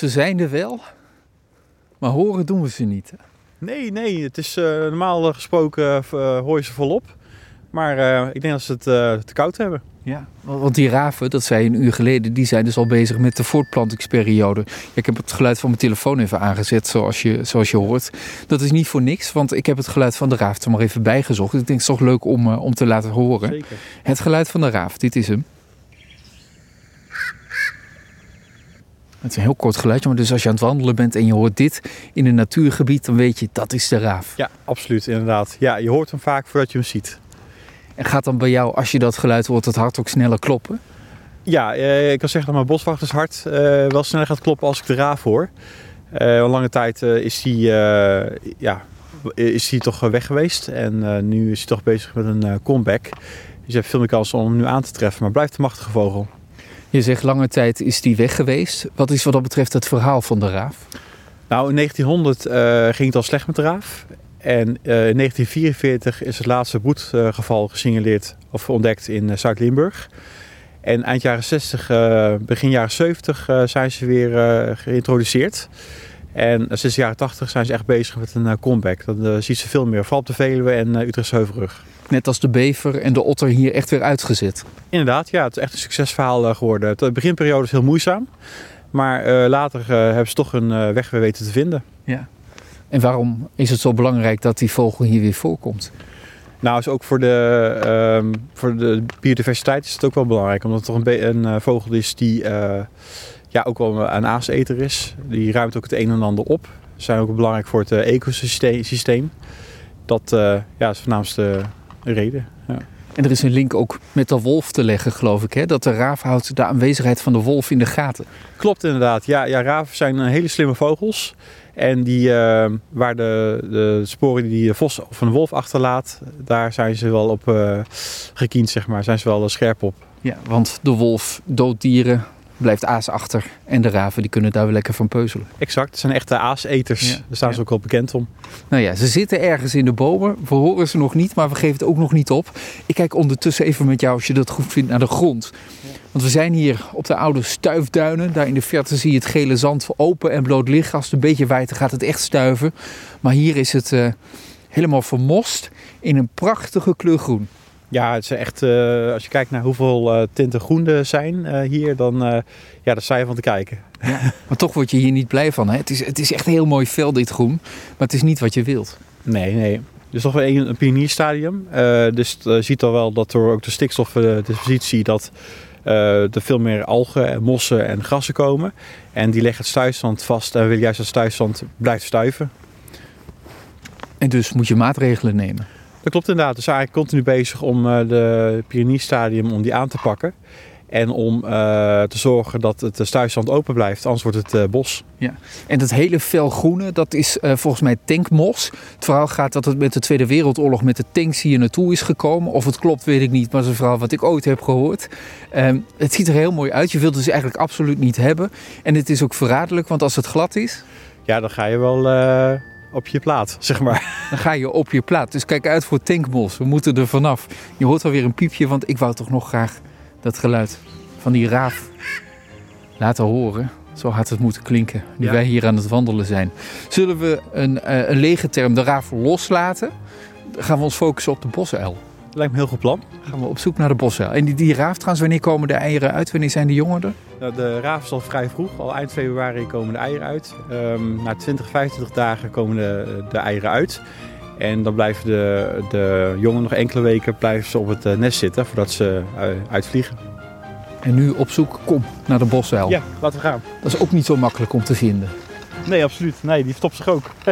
Ze zijn er wel, maar horen doen we ze niet. Nee, nee, het is uh, normaal gesproken uh, hoor je ze volop. Maar uh, ik denk dat ze het te koud hebben. Ja, want die raven, dat zei een uur geleden, die zijn dus al bezig met de voortplantingsperiode. ik heb het geluid van mijn telefoon even aangezet, zoals je, zoals je hoort. Dat is niet voor niks, want ik heb het geluid van de raaf er maar even bijgezocht. Ik denk het is toch leuk om, om te laten horen. Zeker. Het geluid van de raaf, dit is hem. Het is een heel kort geluidje, maar dus als je aan het wandelen bent en je hoort dit in een natuurgebied, dan weet je dat is de raaf. Ja, absoluut, inderdaad. Ja, je hoort hem vaak voordat je hem ziet. En gaat dan bij jou, als je dat geluid hoort, het hart ook sneller kloppen? Ja, eh, ik kan zeggen dat mijn boswachtershart eh, wel sneller gaat kloppen als ik de raaf hoor. Uh, lange tijd is hij ja, is die toch weg geweest en nu is hij toch bezig met een comeback. Dus je hebt veel meer kans om hem nu aan te treffen, maar blijft een machtige vogel. Je zegt lange tijd is die weg geweest. Wat is wat dat betreft het verhaal van de raaf? Nou, in 1900 uh, ging het al slecht met de raaf. En uh, in 1944 is het laatste broedgeval gesignaleerd of ontdekt in uh, Zuid-Limburg. En eind jaren 60, begin jaren 70 zijn ze weer geïntroduceerd. En sinds de jaren 80 zijn ze echt bezig met een comeback. Dan ziet ze veel meer, vooral de Veluwe en Utrechtse Heuvelrug. Net als de bever en de otter hier echt weer uitgezet. Inderdaad, ja, het is echt een succesverhaal geworden. De beginperiode is heel moeizaam. Maar later hebben ze toch een weg weer weten te vinden. Ja. En waarom is het zo belangrijk dat die vogel hier weer voorkomt? Nou, is ook voor de, um, voor de biodiversiteit is het ook wel belangrijk. Omdat het toch een, een uh, vogel is die uh, ja, ook wel een aaseter is. Die ruimt ook het een en ander op. Ze zijn ook belangrijk voor het ecosysteem. Dat ja, is de voornaamste reden. Ja. En er is een link ook met de wolf te leggen, geloof ik. Hè? Dat de raaf houdt de aanwezigheid van de wolf in de gaten. Klopt inderdaad. Ja, ja raven zijn hele slimme vogels. En die, uh, waar de, de sporen die een vos of een wolf achterlaat, daar zijn ze wel op uh, gekiend, zeg maar. Zijn ze wel scherp op. Ja, want de wolf doodt dieren, blijft aas achter. En de raven die kunnen daar weer lekker van peuzelen. Exact, het zijn echte aaseters. Ja. Daar staan ja. ze ook wel bekend om. Nou ja, ze zitten ergens in de bomen. We horen ze nog niet, maar we geven het ook nog niet op. Ik kijk ondertussen even met jou, als je dat goed vindt, naar de grond. Want we zijn hier op de oude stuifduinen. Daar in de verte zie je het gele zand open en bloot liggen. Als het een beetje waait, gaat het echt stuiven. Maar hier is het uh, helemaal vermost in een prachtige kleur groen. Ja, het is echt, uh, als je kijkt naar hoeveel uh, tinten groen er zijn uh, hier, dan, ja, daar sta je van te kijken. Ja, maar toch word je hier niet blij van. Hè? Het, is, het is echt een heel mooi vel, dit groen. Maar het is niet wat je wilt. Nee, nee. Dus toch wel een, een pionierstadium. dus je ziet al wel dat door ook de stikstofdepositie dat er veel meer algen en mossen en grassen komen. En die leggen het stuifstand vast en wil juist dat stuifstand blijft stuiven. En dus moet je maatregelen nemen. Dat klopt inderdaad. Dus eigenlijk continu bezig om uh, de pionierstadium om die aan te pakken. En om uh, te zorgen dat het stuifstand open blijft, anders wordt het uh, bos. Ja. En dat hele felgroene, dat is volgens mij tankmos. Het verhaal gaat dat het met de Tweede Wereldoorlog met de tanks hier naartoe is gekomen. Of het klopt, weet ik niet, maar dat is een verhaal wat ik ooit heb gehoord. Um, het ziet er heel mooi uit. Je wilt het dus eigenlijk absoluut niet hebben. En het is ook verraderlijk, want als het glad is... Ja, dan ga je wel op je plaat, zeg maar. Dan ga je op je plaat. Dus kijk uit voor tankmos. We moeten er vanaf. Je hoort alweer een piepje, want ik wou toch nog graag dat geluid van die raaf laten horen. Zo had het moeten klinken, nu ja. wij hier aan het wandelen zijn. Zullen we een, uh, een lege term, de raaf, loslaten? Dan gaan we ons focussen op de bosuil. Lijkt me een heel goed plan. Dan gaan we op zoek naar de bosuil. En die, die raaf trouwens, wanneer komen de eieren uit? Wanneer zijn de jongen er? Nou, de raaf is al vrij vroeg. Al eind februari komen de eieren uit. Um, na 20, 25 dagen komen de, de eieren uit. En dan blijven de, de jongen nog enkele weken blijven ze op het nest zitten voordat ze uitvliegen. En nu op zoek, kom, naar de bosuil. Ja, laten we gaan. Dat is ook niet zo makkelijk om te vinden. Nee, absoluut. Nee, die verstopt zich ook.